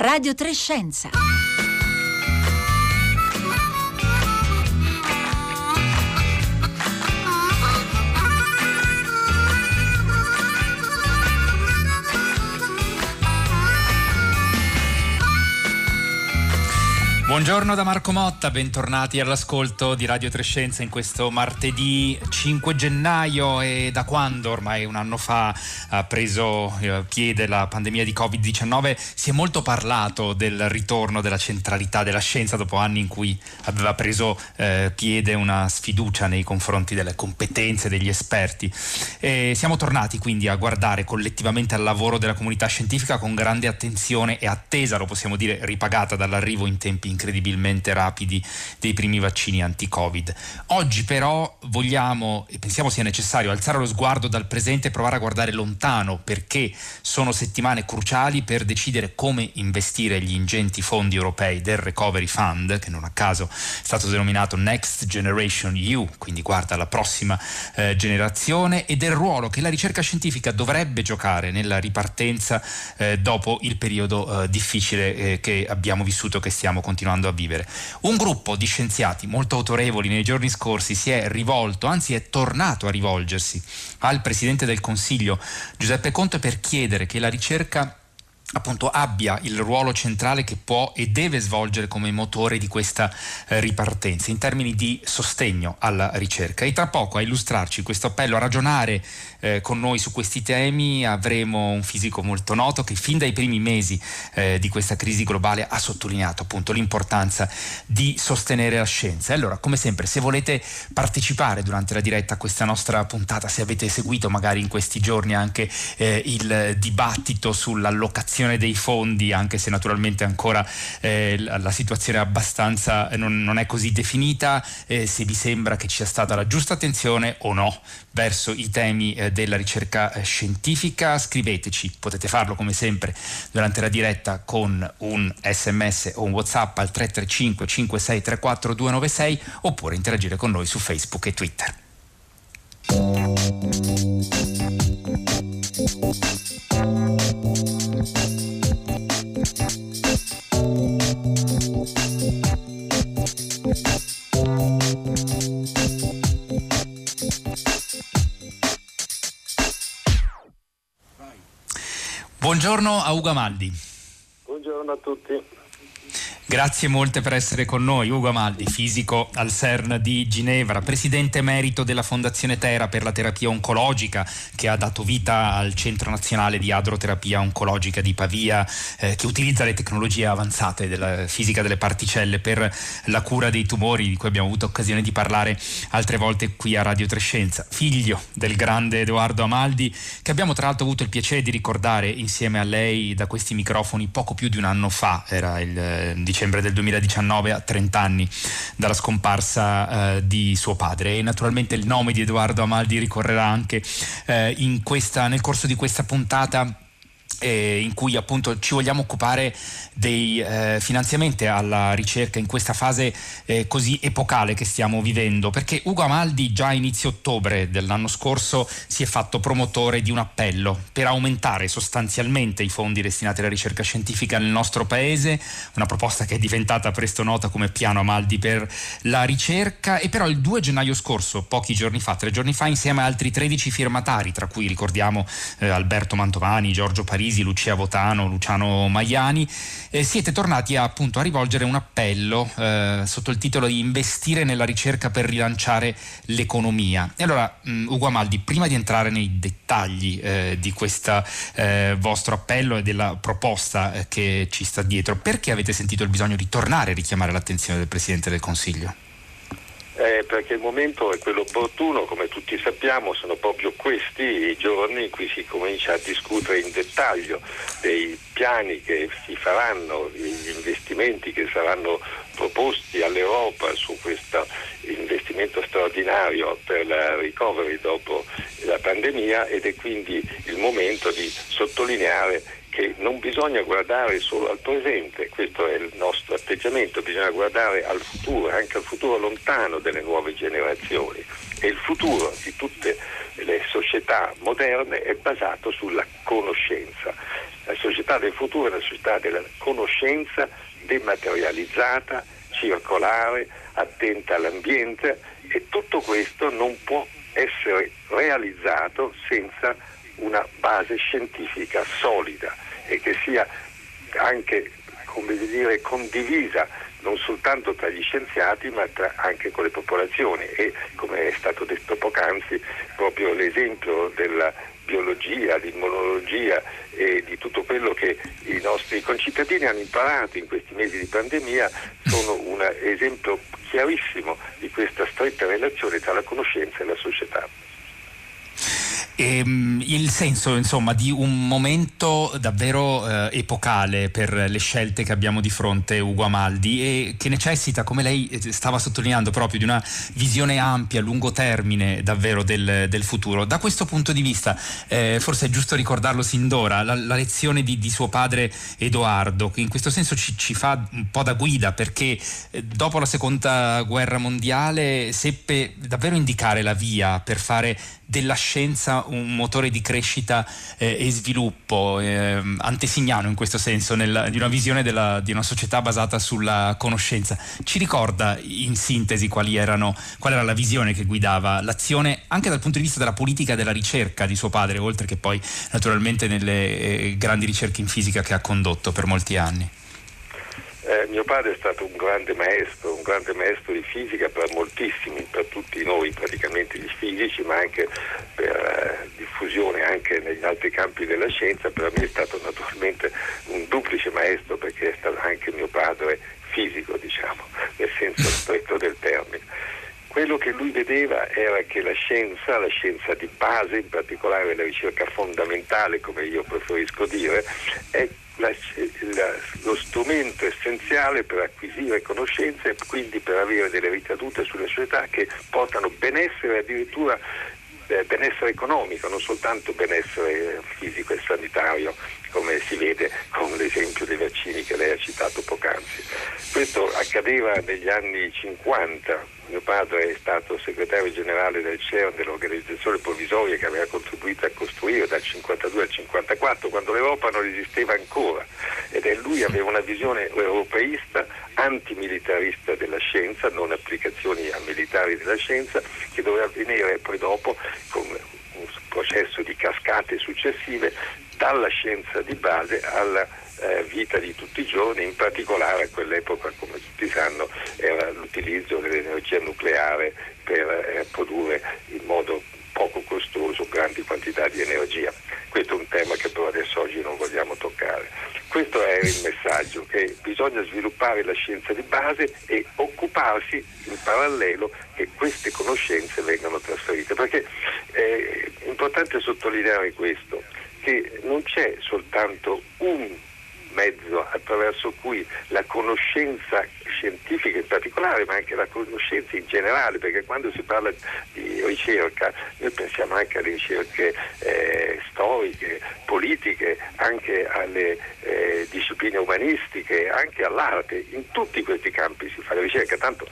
Radio Trescenza. Buongiorno da Marco Motta, bentornati all'ascolto di Radio Trescenza in questo martedì 5 gennaio. E da quando? Ormai un anno fa ha preso eh, piede la pandemia di Covid-19 si è molto parlato del ritorno della centralità della scienza dopo anni in cui aveva preso eh, piede una sfiducia nei confronti delle competenze degli esperti. E siamo tornati quindi a guardare collettivamente al lavoro della comunità scientifica con grande attenzione e attesa, lo possiamo dire, ripagata dall'arrivo in tempi incredibili incredibilmente rapidi dei primi vaccini anti-Covid. Oggi però vogliamo e pensiamo sia necessario alzare lo sguardo dal presente e provare a guardare lontano perché sono settimane cruciali per decidere come investire gli ingenti fondi europei del Recovery Fund, che non a caso è stato denominato Next Generation EU, quindi guarda alla prossima eh, generazione, e del ruolo che la ricerca scientifica dovrebbe giocare nella ripartenza eh, dopo il periodo eh, difficile eh, che abbiamo vissuto, che stiamo continuando continuando a vivere. Un gruppo di scienziati molto autorevoli nei giorni scorsi si è rivolto, anzi è tornato a rivolgersi al Presidente del Consiglio Giuseppe Conte per chiedere che la ricerca appunto abbia il ruolo centrale che può e deve svolgere come motore di questa eh, ripartenza in termini di sostegno alla ricerca e tra poco a illustrarci questo appello a ragionare eh, con noi su questi temi avremo un fisico molto noto che fin dai primi mesi eh, di questa crisi globale ha sottolineato appunto l'importanza di sostenere la scienza. Allora, come sempre, se volete partecipare durante la diretta a questa nostra puntata, se avete seguito magari in questi giorni anche eh, il dibattito sull'allocazione dei fondi, anche se naturalmente ancora eh, la, la, situazione è abbastanza non, non è così definita, eh, se vi sembra che ci sia stata la giusta attenzione o no verso i temi eh, della ricerca eh, scientifica, scriveteci, potete farlo come sempre durante la diretta con un sms o un whatsapp al 335 5634 296 oppure interagire con noi su Facebook e Twitter. Buongiorno a Ugo Amaldi. Buongiorno a tutti. Grazie molte per essere con noi. Ugo Amaldi, fisico al CERN di Ginevra, presidente emerito della Fondazione Tera per la terapia oncologica, che ha dato vita al Centro Nazionale di Adroterapia Oncologica di Pavia, eh, che utilizza le tecnologie avanzate della fisica delle particelle per la cura dei tumori, di cui abbiamo avuto occasione di parlare altre volte qui a Radio Trescenza. Figlio del grande Edoardo Amaldi, che abbiamo tra l'altro avuto il piacere di ricordare insieme a lei da questi microfoni poco più di un anno fa, era il diciamo dicembre del 2019 a 30 anni dalla scomparsa eh, di suo padre. E naturalmente il nome di Edoardo Amaldi ricorrerà anche eh, questa, nel corso di questa puntata eh, in cui appunto ci vogliamo occupare dei eh, finanziamenti alla ricerca in questa fase eh, così epocale che stiamo vivendo, perché Ugo Amaldi già a inizio ottobre dell'anno scorso si è fatto promotore di un appello per aumentare sostanzialmente i fondi destinati alla ricerca scientifica nel nostro paese, una proposta che è diventata presto nota come piano Amaldi per la ricerca. E però il 2 gennaio scorso, pochi giorni fa, tre giorni fa, insieme a altri 13 firmatari, tra cui ricordiamo eh, Alberto Mantovani, Giorgio Parisi, Parisi, Lucia Votano, Luciano Maiani, eh, siete tornati a, appunto a rivolgere un appello eh, sotto il titolo di investire nella ricerca per rilanciare l'economia. E allora, mh, Ugo Amaldi, prima di entrare nei dettagli eh, di questo eh, vostro appello e della proposta eh, che ci sta dietro, perché avete sentito il bisogno di tornare a richiamare l'attenzione del Presidente del Consiglio? Eh, perché il momento è quello opportuno, come tutti sappiamo sono proprio questi i giorni in cui si comincia a discutere in dettaglio dei piani che si faranno, gli investimenti che saranno proposti all'Europa su questo investimento straordinario per la recovery dopo la pandemia ed è quindi il momento di sottolineare che non bisogna guardare solo al presente, questo è il nostro atteggiamento, bisogna guardare al futuro, anche al futuro lontano delle nuove generazioni e il futuro di tutte le società moderne è basato sulla conoscenza. La società del futuro è la società della conoscenza dematerializzata, circolare, attenta all'ambiente e tutto questo non può essere realizzato senza una base scientifica solida e che sia anche dire, condivisa non soltanto tra gli scienziati ma tra, anche con le popolazioni e come è stato detto poc'anzi proprio l'esempio della biologia, di immunologia e di tutto quello che i nostri concittadini hanno imparato in questi mesi di pandemia sono un esempio chiarissimo di questa stretta relazione tra la conoscenza e la società. Ehm, il senso insomma di un momento davvero eh, epocale per le scelte che abbiamo di fronte Ugo Amaldi e che necessita come lei eh, stava sottolineando proprio di una visione ampia a lungo termine davvero del, del futuro. Da questo punto di vista eh, forse è giusto ricordarlo sin d'ora la, la lezione di, di, suo padre Edoardo che in questo senso ci, ci fa un po' da guida perché eh, dopo la seconda guerra mondiale seppe davvero indicare la via per fare della scienza un motore di crescita eh, e sviluppo, eh, antesignano in questo senso, nella, di una visione della, di una società basata sulla conoscenza. Ci ricorda in sintesi erano, qual era la visione che guidava l'azione anche dal punto di vista della politica e della ricerca di suo padre, oltre che poi naturalmente nelle eh, grandi ricerche in fisica che ha condotto per molti anni? Eh, mio padre è stato un grande maestro, un grande maestro di fisica per moltissimi, per tutti noi praticamente gli fisici, ma anche per eh, diffusione anche negli altri campi della scienza. Per me è stato naturalmente un duplice maestro perché è stato anche mio padre fisico, diciamo, nel senso stretto del termine. Quello che lui vedeva era che la scienza, la scienza di base, in particolare la ricerca fondamentale, come io preferisco dire, è la, la, lo strumento essenziale per acquisire conoscenze e quindi per avere delle ricadute sulle società che portano benessere addirittura eh, benessere economico, non soltanto benessere fisico e sanitario, come si vede con l'esempio dei vaccini che lei ha citato poc'anzi. Questo accadeva negli anni 50, mio padre è stato segretario generale del CERN, dell'organizzazione provvisoria che aveva contribuito a costruire dal 52 al 54, quando l'Europa non esisteva ancora. Ed è lui aveva una visione europeista, antimilitarista della scienza, non applicazioni a militari della scienza, che doveva avvenire poi dopo con un processo di cascate successive dalla scienza di base alla eh, vita di tutti i giorni, in particolare a quell'epoca, come tutti sanno, era l'utilizzo dell'energia nucleare per eh, produrre in modo poco costoso grandi quantità di energia. Questo è un tema che però adesso oggi non vogliamo toccare. Questo è il messaggio, che bisogna sviluppare la scienza di base e occuparsi in parallelo che queste conoscenze vengano trasferite, perché è importante sottolineare questo, che non c'è soltanto un mezzo attraverso cui la conoscenza scientifica in particolare, ma anche la conoscenza in generale, perché quando si parla di ricerca noi pensiamo anche alle ricerche eh, storiche, politiche, anche alle eh, discipline umanistiche, anche all'arte, in tutti questi campi si fa la ricerca, tanto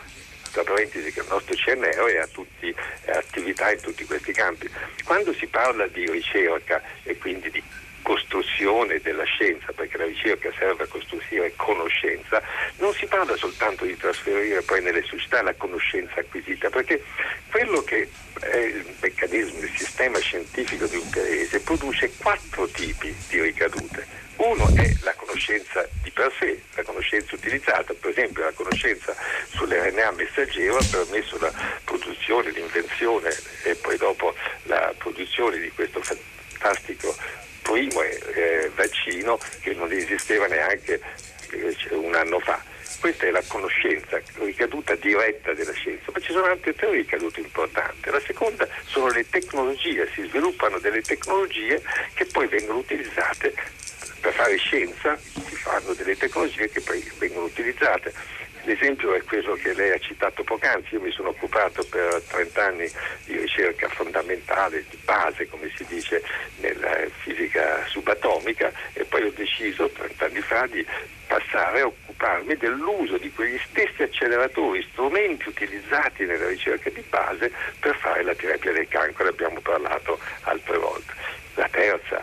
tra parentesi che il nostro CNEO è a tutti, attività in tutti questi campi. Quando si parla di ricerca e quindi di costruzione della scienza, perché la ricerca serve a costruire conoscenza, non si parla soltanto di trasferire poi nelle società la conoscenza acquisita, perché quello che è il meccanismo, il sistema scientifico di un paese produce quattro tipi di ricadute. Uno è la conoscenza di per sé, la conoscenza utilizzata, per esempio la conoscenza sull'RNA messaggero ha permesso la produzione, l'invenzione e poi dopo la produzione di questo fantastico primo eh, vaccino che non esisteva neanche eh, un anno fa. Questa è la conoscenza, ricaduta diretta della scienza, ma ci sono altre tre ricadute importanti. La seconda sono le tecnologie, si sviluppano delle tecnologie che poi vengono utilizzate per fare scienza, si fanno delle tecnologie che poi vengono utilizzate L'esempio è quello che lei ha citato poc'anzi, io mi sono occupato per 30 anni di ricerca fondamentale, di base come si dice nella fisica subatomica e poi ho deciso 30 anni fa di passare a occuparmi dell'uso di quegli stessi acceleratori, strumenti utilizzati nella ricerca di base per fare la terapia del cancro, ne abbiamo parlato altre volte. La terza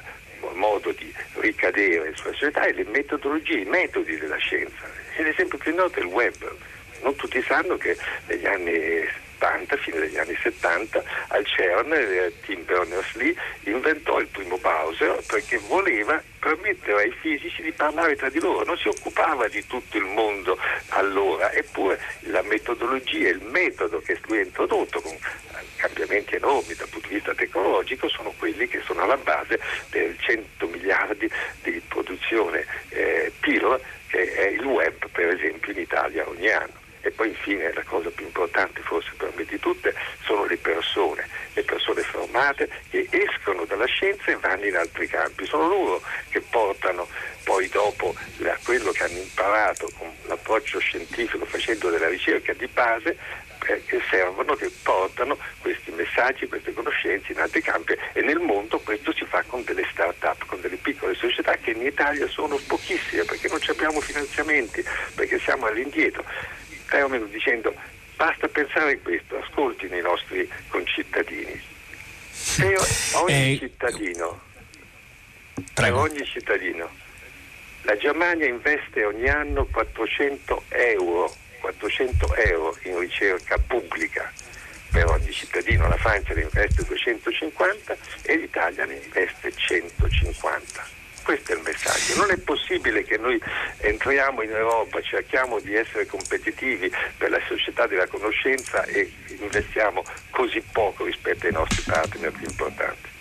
modo di ricadere sulla società è le metodologie, i metodi della scienza. L'esempio più noto è il web. Non tutti sanno che negli anni 70, fine degli anni 70, al CERN Tim Berners-Lee inventò il primo browser perché voleva permettere ai fisici di parlare tra di loro, non si occupava di tutto il mondo allora, eppure la metodologia, il metodo che lui ha introdotto con cambiamenti enormi dal punto di vista tecnologico sono quelli che sono alla base del 100 miliardi di produzione eh, PIL che è il web per esempio in Italia ogni anno. E poi infine la cosa più importante forse per me di tutte sono le persone, le persone formate che escono dalla scienza e vanno in altri campi. Sono loro che portano poi dopo quello che hanno imparato con l'approccio scientifico facendo della ricerca di base eh, che servono, che portano questi messaggi, queste conoscenze in altri campi e nel mondo questo si fa con delle start-up, con delle piccole società che in Italia sono pochissime perché non abbiamo finanziamenti, perché siamo all'indietro termino dicendo basta pensare a questo, ascoltino i nostri concittadini. Se ogni eh, cittadino, per ogni cittadino, la Germania investe ogni anno 400 euro, 400 euro in ricerca pubblica per ogni cittadino, la Francia ne investe 250 e l'Italia ne investe 150 questo è il messaggio. Non è possibile che noi entriamo in Europa, cerchiamo di essere competitivi per la società della conoscenza e investiamo così poco rispetto ai nostri partner più importanti.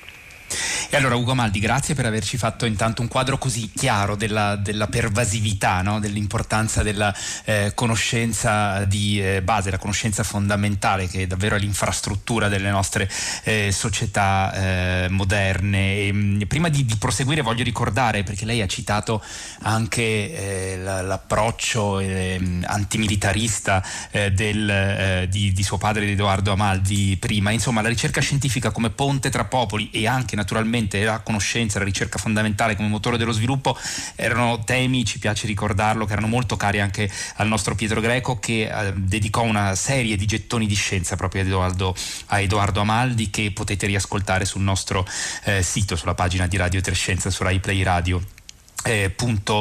E allora Ugo Maldi, grazie per averci fatto intanto un quadro così chiaro della, della pervasività, no? dell'importanza della eh, conoscenza di eh, base, la conoscenza fondamentale che è davvero l'infrastruttura delle nostre eh, società eh, moderne. E, mh, prima di, di, proseguire voglio ricordare, perché lei ha citato anche eh, l'approccio ehm, antimilitarista eh, del, di, di suo padre, Edoardo Amaldi prima, insomma la ricerca scientifica come ponte tra popoli e anche naturalmente sicuramente la conoscenza, la ricerca fondamentale come motore dello sviluppo erano temi, ci piace ricordarlo, che erano molto cari anche al nostro Pietro Greco che eh, dedicò una serie di gettoni di scienza proprio a Edoardo, a Edoardo Amaldi che potete riascoltare sul nostro eh, sito, sulla pagina di Radio Trescenza su Rai Play Radio. Eh,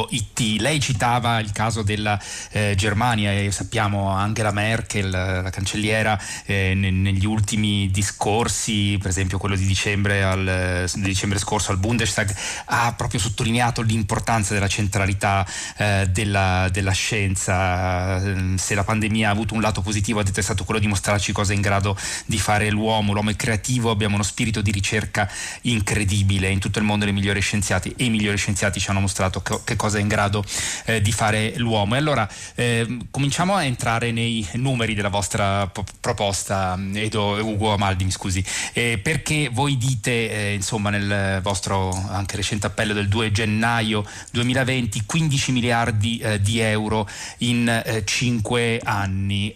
.it. Lei citava il caso della eh, Germania e sappiamo anche la Merkel, la cancelliera, eh, ne, negli ultimi discorsi, per esempio quello di dicembre, al, di dicembre, scorso al Bundestag, ha proprio sottolineato l'importanza della centralità eh, della, della, scienza. Se la pandemia ha avuto un lato positivo, ha detto è stato quello di mostrarci cosa è in grado di fare l'uomo. L'uomo è creativo, abbiamo uno spirito di ricerca incredibile. In tutto il mondo i migliori scienziati e i migliori scienziati ci hanno mostrato dimostrato che, che cosa è in grado eh, di fare l'uomo. E allora eh, cominciamo a entrare nei numeri della vostra p- proposta, Edo, Ugo Amaldi, mi scusi, eh, perché voi dite, eh, insomma, nel vostro anche recente appello del 2 gennaio 2020, 15 miliardi eh, di euro in 5 eh, anni.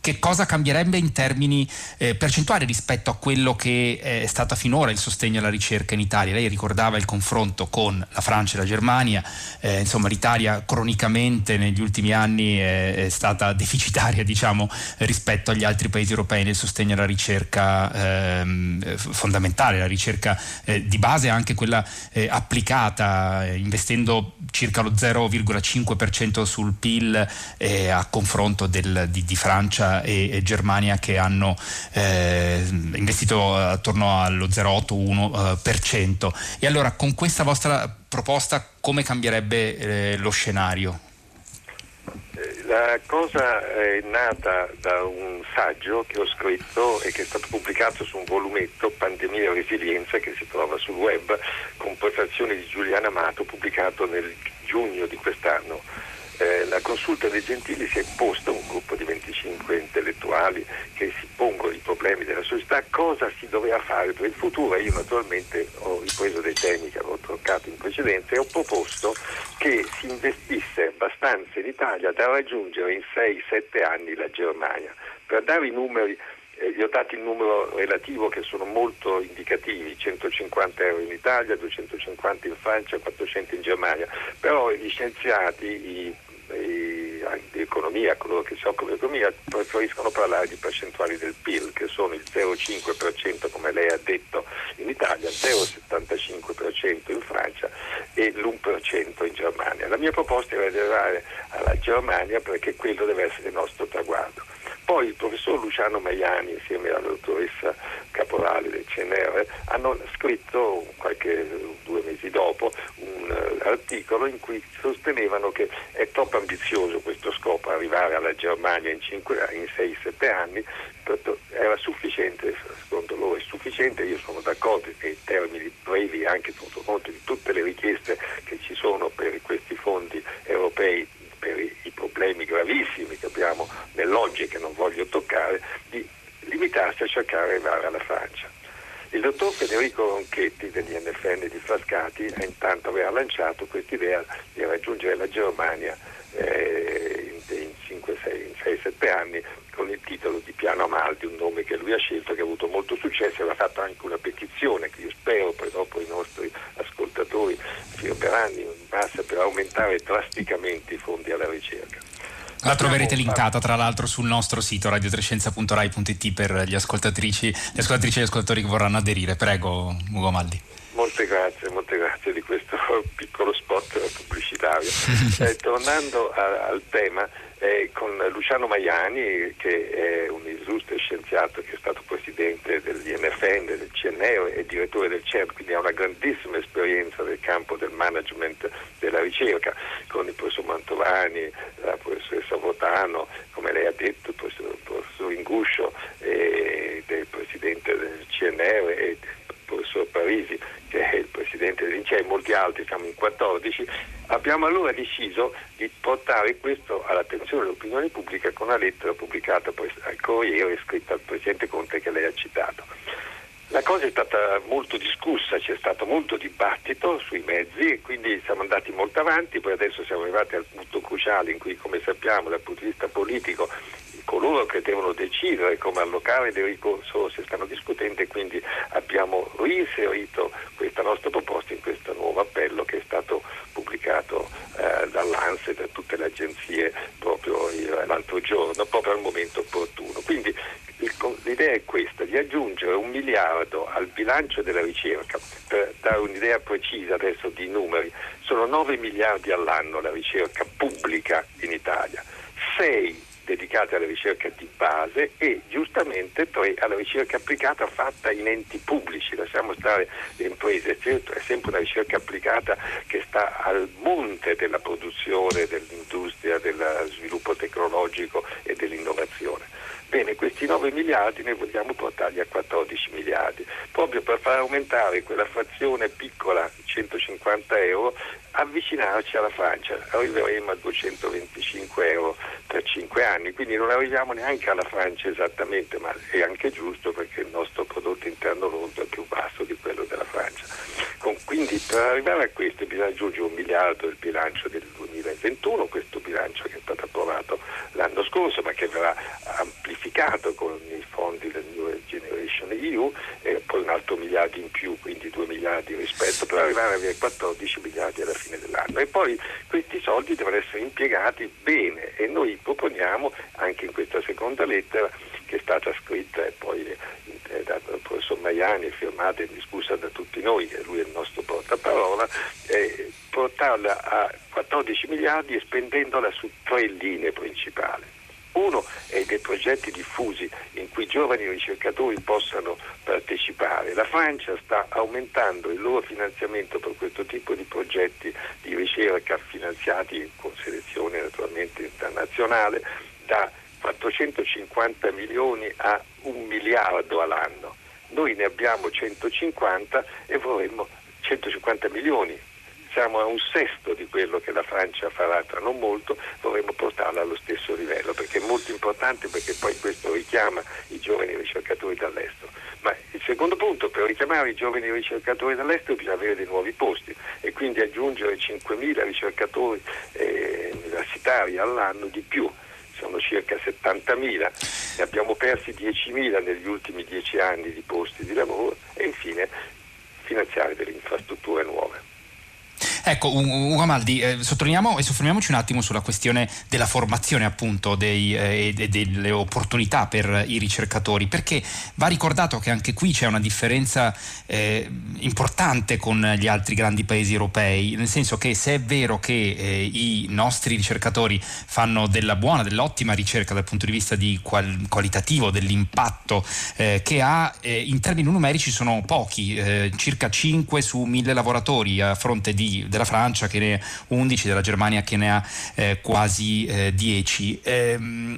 che cosa cambierebbe in termini percentuali rispetto a quello che è stato finora il sostegno alla ricerca in Italia? Lei ricordava il confronto con la Francia Francia e la Germania, eh, insomma l'Italia cronicamente negli ultimi anni è, è stata deficitaria diciamo, rispetto agli altri paesi europei nel sostegno alla ricerca ehm, fondamentale, la ricerca eh, di base anche quella eh, applicata, eh, investendo circa lo 0,5% sul PIL eh, a confronto del, di, di, Francia e, e, Germania che hanno eh, investito attorno allo 0,8-1%. E allora con questa vostra proposta come cambierebbe eh, lo scenario? La cosa è nata da un saggio che ho scritto e che è stato pubblicato su un volumetto, Pandemia e Resilienza, che si trova sul web, con postazioni di Giuliana Amato, pubblicato nel giugno di quest'anno eh, la consulta dei Gentili si è posta un gruppo di 25 intellettuali che si pongono i problemi della società, cosa si doveva fare per il futuro? Io naturalmente ho ripreso dei temi che avevo toccato in precedenza e ho proposto che si investisse abbastanza in Italia da raggiungere in 6-7 anni la Germania. Per dare i numeri eh, gli ho dato il numero relativo che sono molto indicativi, 150 euro in Italia, 250 in Francia, 400 in Germania, però gli scienziati, i di economia, coloro che si occupano di economia, preferiscono parlare di percentuali del PIL, che sono il 0,5% come lei ha detto in Italia, il 0,75% in Francia e l'1% in Germania. La mia proposta era di arrivare alla Germania perché quello deve essere il nostro traguardo. Poi il professor Luciano Maiani insieme alla dottoressa Caporale del CNR hanno scritto qualche due mesi dopo un uh, articolo in cui sostenevano che è troppo ambizioso questo scopo, arrivare alla Germania in, in 6-7 anni, era sufficiente, secondo loro è sufficiente, io sono d'accordo nei termini brevi anche tenuto conto di tutte le richieste che ci sono per questi fondi europei per i problemi gravissimi che abbiamo nell'oggi che non voglio toccare, di limitarsi a cercare di arrivare alla Francia. Il dottor Federico Ronchetti dell'INFN di Frascati intanto aveva lanciato questa idea di raggiungere la Germania eh, in, in 6-7 anni con il titolo di Piano Amaldi, un nome che lui ha scelto, che ha avuto molto successo e aveva fatto anche una petizione che io spero poi dopo i nostri ascoltatori firmeranno in massa per aumentare drasticamente i fondi alla ricerca. La troverete linkata tra l'altro sul nostro sito radiotrescienza.rai.it per gli ascoltatrici, le ascoltatrici e gli ascoltatori che vorranno aderire. Prego Ugo Maldi. Molte grazie, molte grazie di questo piccolo spot pubblicitario. eh, tornando a, al tema, eh, con Luciano Maiani, che è un illustre scienziato che è stato presidente dell'INFN, del CNEO e direttore del CERN, quindi ha una grandissima esperienza nel campo del management della ricerca, con il professor Mantovani, la professoressa Votano, come lei ha detto, il professor, il professor Inguscio, eh, del presidente del CNEO e il professor Parisi, che è il presidente dell'INCE e molti altri, siamo in 14, abbiamo allora deciso di portare questo all'attenzione dell'opinione pubblica con una lettera pubblicata al Corriere e scritta al Presidente Conte che lei ha citato. La cosa è stata molto discussa, c'è stato molto dibattito sui mezzi e quindi siamo andati molto avanti, poi adesso siamo arrivati al punto cruciale in cui, come sappiamo, dal punto di vista politico coloro che devono decidere come allocare dei risorse stanno discutendo e quindi abbiamo reinserito questa nostra proposta in questo nuovo appello che è stato pubblicato eh, dall'ANSE e da tutte le agenzie proprio l'altro giorno, proprio al momento opportuno. Quindi l'idea è questa, di aggiungere un miliardo al bilancio della ricerca, per dare un'idea precisa adesso di numeri, sono 9 miliardi all'anno la ricerca pubblica in Italia, 6 dedicate alla ricerca di base e giustamente tre alla ricerca applicata fatta in enti pubblici, lasciamo stare le imprese, certo è sempre una ricerca applicata che sta al monte della produzione, dell'industria, dello sviluppo tecnologico e dell'innovazione. Bene, questi 9 miliardi noi vogliamo portarli a 14 miliardi, proprio per far aumentare quella frazione piccola, 150 euro, avvicinarci alla Francia. Arriveremo a 225 euro per 5 anni, quindi non arriviamo neanche alla Francia esattamente, ma è anche giusto perché il nostro prodotto interno lordo è più basso di quello della Francia. Quindi per arrivare a questo bisogna aggiungere un miliardo del bilancio del 2021, questo bilancio che è stato approvato l'anno scorso ma che verrà amplificato con i fondi del New Generation EU e poi un altro miliardo in più, quindi 2 miliardi rispetto, per arrivare a avere 14 miliardi alla fine dell'anno. E poi questi soldi devono essere impiegati bene e noi proponiamo anche in questa seconda lettera che è stata scritta e poi dal professor Maiani, firmata e discussa da tutti noi, e lui è il nostro portaparola, eh, portarla a 14 miliardi e spendendola su tre linee principali. Uno è dei progetti diffusi in cui giovani ricercatori possano partecipare. La Francia sta aumentando il loro finanziamento per questo tipo di progetti di ricerca finanziati con selezione naturalmente internazionale da 450 milioni a un miliardo all'anno. Noi ne abbiamo 150 e vorremmo 150 milioni siamo a un sesto di quello che la Francia farà tra non molto, vorremmo portarla allo stesso livello, perché è molto importante perché poi questo richiama i giovani ricercatori dall'estero. Ma il secondo punto, per richiamare i giovani ricercatori dall'estero bisogna avere dei nuovi posti raggiungere 5.000 ricercatori eh, universitari all'anno di più, sono circa 70.000, ne abbiamo persi 10.000 negli ultimi 10 anni di posti di lavoro e infine finanziare delle infrastrutture nuove. Ecco, Ugo Maldi, eh, sottolineiamo e soffermiamoci un attimo sulla questione della formazione appunto dei, eh, e delle opportunità per i ricercatori, perché va ricordato che anche qui c'è una differenza eh, importante con gli altri grandi paesi europei, nel senso che se è vero che eh, i nostri ricercatori fanno della buona, dell'ottima ricerca dal punto di vista di qual- qualitativo, dell'impatto eh, che ha, eh, in termini numerici sono pochi, circa 5 su 1000 lavoratori a fronte di della Francia che ne ha 11, della Germania che ne ha eh, quasi eh, 10. Ehm,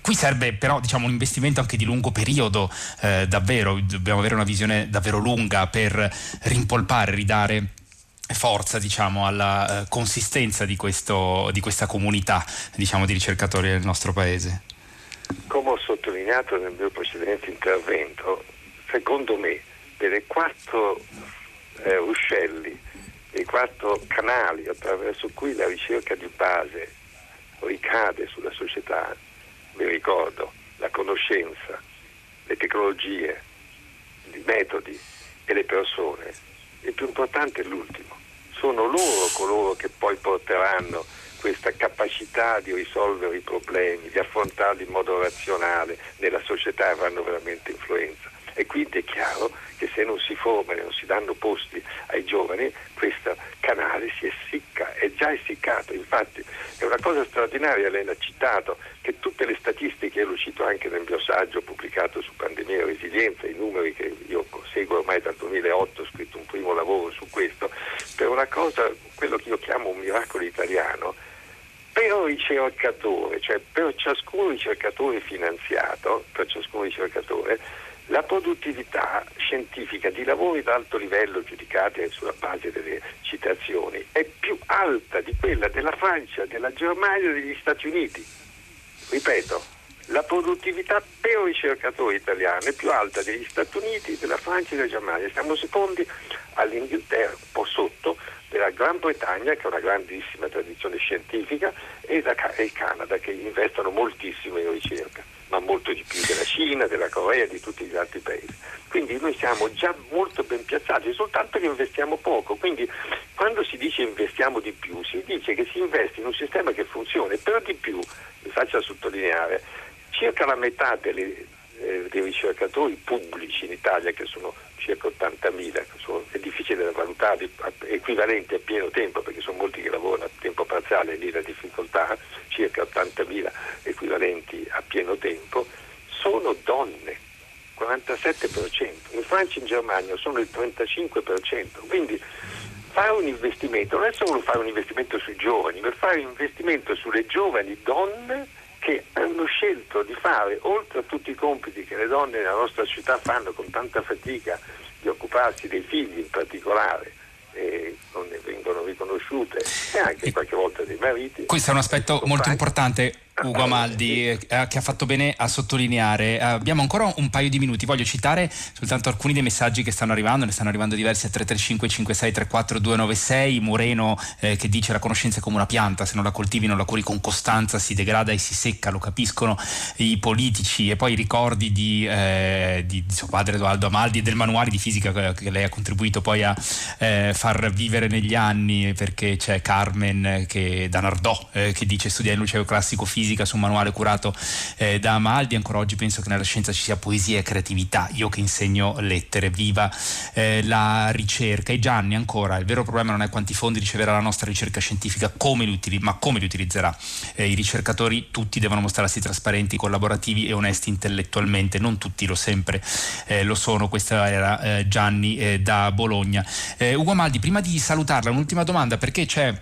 qui serve però diciamo, un investimento anche di lungo periodo, eh, davvero, dobbiamo avere una visione davvero lunga per rimpolpare, ridare forza diciamo, alla eh, consistenza di, questo, di, questa comunità diciamo, di ricercatori del nostro paese. Come ho sottolineato nel mio precedente intervento, secondo me delle quattro eh, ruscelli i quattro canali attraverso cui la ricerca di base ricade sulla società, vi ricordo, la conoscenza, le tecnologie, i metodi e le persone, il più importante è l'ultimo. Sono loro coloro che poi porteranno questa capacità di risolvere i problemi, di affrontarli in modo razionale nella società e avranno veramente influenza. E quindi è chiaro che se non si formano e non si danno posti ai giovani, questo canale si essicca, è già essiccato. Infatti è una cosa straordinaria, lei l'ha citato, che tutte le statistiche, lo cito anche nel mio saggio pubblicato su pandemia e resilienza, i numeri che io seguo ormai dal 2008, ho scritto un primo lavoro su questo, per una cosa, quello che io chiamo un miracolo italiano, per ricercatore, cioè per ciascun ricercatore finanziato, per ciascun ricercatore, la produttività scientifica di lavori d'alto livello giudicati sulla base delle citazioni è più alta di quella della Francia, della Germania e degli Stati Uniti. Ripeto, la produttività per ricercatori italiani è più alta degli Stati Uniti, della Francia e della Germania. Siamo secondi all'Inghilterra, un po' sotto, della Gran Bretagna, che ha una grandissima tradizione scientifica, e il Canada, che investono moltissimo in ricerca ma molto di più della Cina, della Corea e di tutti gli altri paesi. Quindi noi siamo già molto ben piazzati, soltanto che investiamo poco. Quindi quando si dice investiamo di più, si dice che si investe in un sistema che funziona, per di più, mi faccia sottolineare, circa la metà delle, eh, dei ricercatori pubblici in Italia, che sono circa 80.000, sono, è difficile da valutare, equivalenti a pieno tempo, perché sono molti che lavorano a tempo parziale, lì la difficoltà, circa 80.000 equivalenti a pieno tempo, sono donne, 47%, in Francia e in Germania sono il 35%, quindi fare un investimento non è solo fare un investimento sui giovani, ma fare un investimento sulle giovani donne che di fare, oltre a tutti i compiti che le donne nella nostra città fanno con tanta fatica, di occuparsi dei figli in particolare, e non ne vengono riconosciute, e anche qualche volta dei mariti. Questo è un aspetto molto importante Ugo Amaldi eh, che ha fatto bene a sottolineare. Eh, abbiamo ancora un paio di minuti, voglio citare soltanto alcuni dei messaggi che stanno arrivando, ne stanno arrivando diversi a 335 56 34 296, Moreno eh, che dice la conoscenza è come una pianta, se non la coltivi non la curi con costanza si degrada e si secca, lo capiscono i politici. E poi i ricordi di, eh, di, di suo padre Edoardo Amaldi e del manuale di fisica che, che lei ha contribuito poi a eh, far vivere negli anni perché c'è Carmen che, da Nardò eh, che dice studia il liceo classico fisica fisica su un manuale curato eh, da Amaldi. Ancora oggi penso che nella scienza ci sia poesia e creatività. Io che insegno lettere, viva eh, la ricerca. E Gianni, ancora, il vero problema non è quanti fondi riceverà la nostra ricerca scientifica, come ma come li utilizzerà. Eh, I ricercatori tutti devono mostrarsi trasparenti, collaborativi e onesti intellettualmente. Non tutti lo sempre eh, lo sono. Questo era eh, Gianni eh, da Bologna. Ugo Amaldi, prima di salutarla, un'ultima domanda perché c'è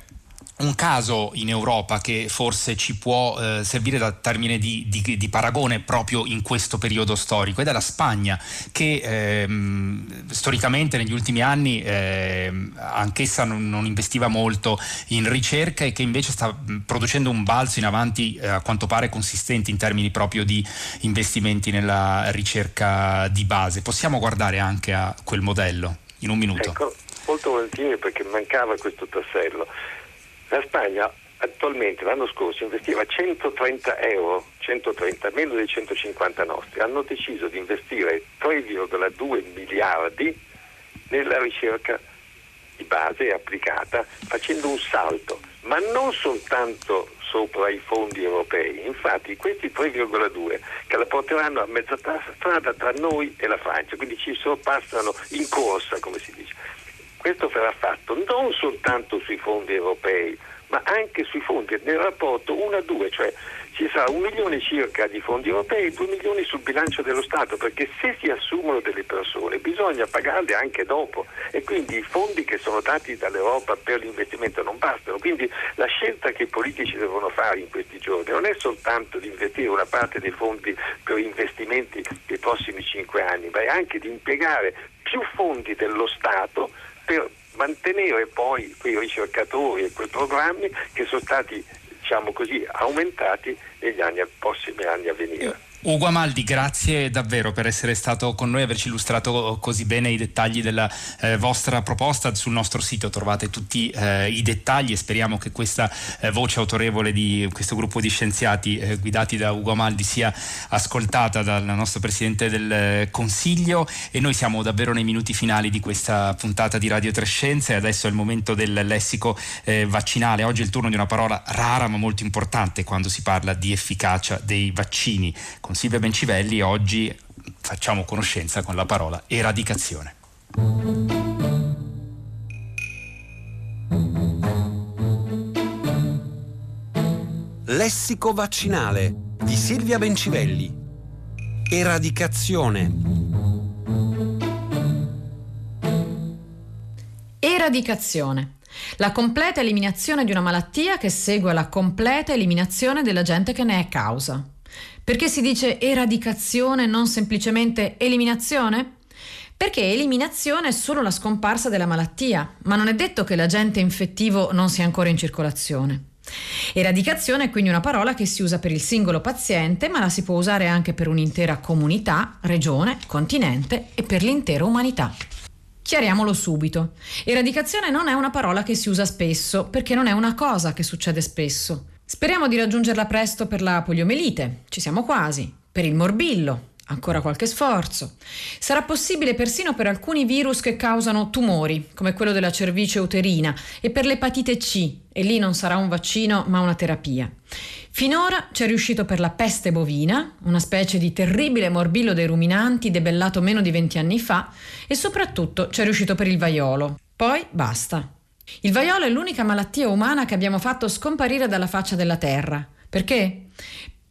un caso in Europa che forse ci può eh, servire da termine di, di, di, paragone proprio in questo periodo storico ed è la Spagna che ehm, storicamente negli ultimi anni ehm, anch'essa non, non, investiva molto in ricerca e che invece sta producendo un balzo in avanti eh, a quanto pare consistente in termini proprio di investimenti nella ricerca di base. Possiamo guardare anche a quel modello in un minuto? Ecco molto volentieri perché mancava questo tassello. La Spagna attualmente l'anno scorso investiva 130 euro, 130, meno dei 150 nostri, hanno deciso di investire 3,2 miliardi nella ricerca di base applicata facendo un salto, ma non soltanto sopra i fondi europei. Infatti questi 3,2 che la porteranno a mezza strada tra noi e la Francia, quindi ci sorpassano in corsa, come si dice. Questo verrà fatto non soltanto sui fondi europei, ma anche sui fondi nel rapporto 1 a 2, cioè ci sarà un milione circa di fondi europei e due milioni sul bilancio dello Stato, perché se si assumono delle persone bisogna pagarle anche dopo e quindi i fondi che sono dati dall'Europa per l'investimento non bastano. Quindi la scelta che i politici devono fare in questi giorni non è soltanto di investire una parte dei fondi per investimenti dei prossimi cinque anni, ma è anche di impiegare più fondi dello Stato per mantenere poi quei ricercatori e quei programmi che sono stati diciamo così, aumentati negli anni, prossimi anni a venire. Ugo Amaldi, grazie davvero per essere stato con noi e averci illustrato così bene i dettagli della eh, vostra proposta. Sul nostro sito trovate tutti eh, i dettagli e speriamo che questa eh, voce autorevole di questo gruppo di scienziati eh, guidati da Ugo Amaldi sia ascoltata dal nostro Presidente del eh, Consiglio e noi siamo davvero nei minuti finali di questa puntata di Radio Trescenze adesso è il momento del lessico eh, vaccinale. Oggi è il turno di una parola rara ma molto importante quando si parla di efficacia dei vaccini con Silvia Bencivelli oggi facciamo conoscenza con la parola eradicazione. Lessico vaccinale di Silvia Bencivelli. Eradicazione. Eradicazione. La completa eliminazione di una malattia che segue alla completa eliminazione dell'agente che ne è causa. Perché si dice eradicazione, non semplicemente eliminazione? Perché eliminazione è solo la scomparsa della malattia, ma non è detto che l'agente infettivo non sia ancora in circolazione. Eradicazione è quindi una parola che si usa per il singolo paziente, ma la si può usare anche per un'intera comunità, regione, continente e per l'intera umanità. Chiariamolo subito. Eradicazione non è una parola che si usa spesso, perché non è una cosa che succede spesso. Speriamo di raggiungerla presto per la poliomelite, ci siamo quasi, per il morbillo, ancora qualche sforzo. Sarà possibile persino per alcuni virus che causano tumori, come quello della cervice uterina, e per l'epatite C, e lì non sarà un vaccino ma una terapia. Finora ci è riuscito per la peste bovina, una specie di terribile morbillo dei ruminanti debellato meno di 20 anni fa, e soprattutto ci è riuscito per il vaiolo. Poi basta. Il vaiolo è l'unica malattia umana che abbiamo fatto scomparire dalla faccia della Terra. Perché?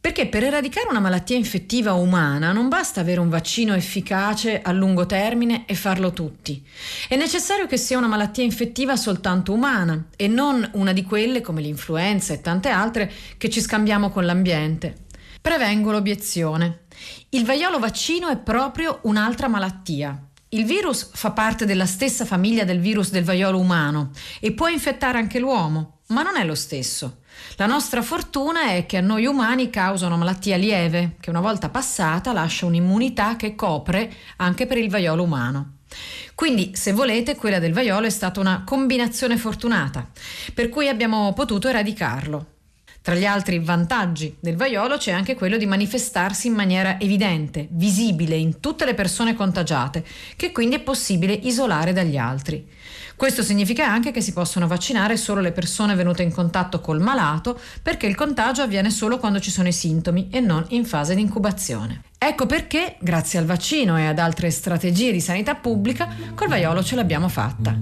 Perché per eradicare una malattia infettiva umana non basta avere un vaccino efficace a lungo termine e farlo tutti. È necessario che sia una malattia infettiva soltanto umana e non una di quelle come l'influenza e tante altre che ci scambiamo con l'ambiente. Prevengo l'obiezione. Il vaiolo vaccino è proprio un'altra malattia, il virus fa parte della stessa famiglia del virus del vaiolo umano e può infettare anche l'uomo, ma non è lo stesso. La nostra fortuna è che a noi umani causa una malattia lieve, che una volta passata lascia un'immunità che copre anche per il vaiolo umano. Quindi, se volete, quella del vaiolo è stata una combinazione fortunata, per cui abbiamo potuto eradicarlo. Tra gli altri vantaggi del vaiolo c'è anche quello di manifestarsi in maniera evidente, visibile in tutte le persone contagiate, che quindi è possibile isolare dagli altri. Questo significa anche che si possono vaccinare solo le persone venute in contatto col malato, perché il contagio avviene solo quando ci sono i sintomi e non in fase di incubazione. Ecco perché, grazie al vaccino e ad altre strategie di sanità pubblica, col vaiolo ce l'abbiamo fatta.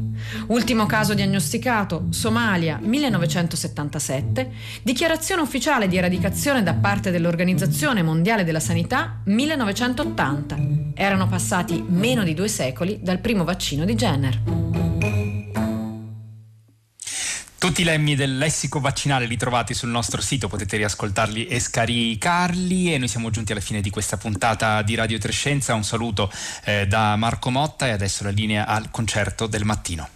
Ultimo caso diagnosticato, Somalia 1977, dichiarazione ufficiale di eradicazione da parte dell'Organizzazione Mondiale della Sanità 1980. Erano passati meno di due secoli dal primo vaccino di Jenner. Tutti i lemmi del lessico vaccinale li trovate sul nostro sito, potete riascoltarli e scaricarli e noi siamo giunti alla fine di questa puntata di Radio Trescenza. Un saluto eh, da Marco Motta e adesso la linea al concerto del mattino.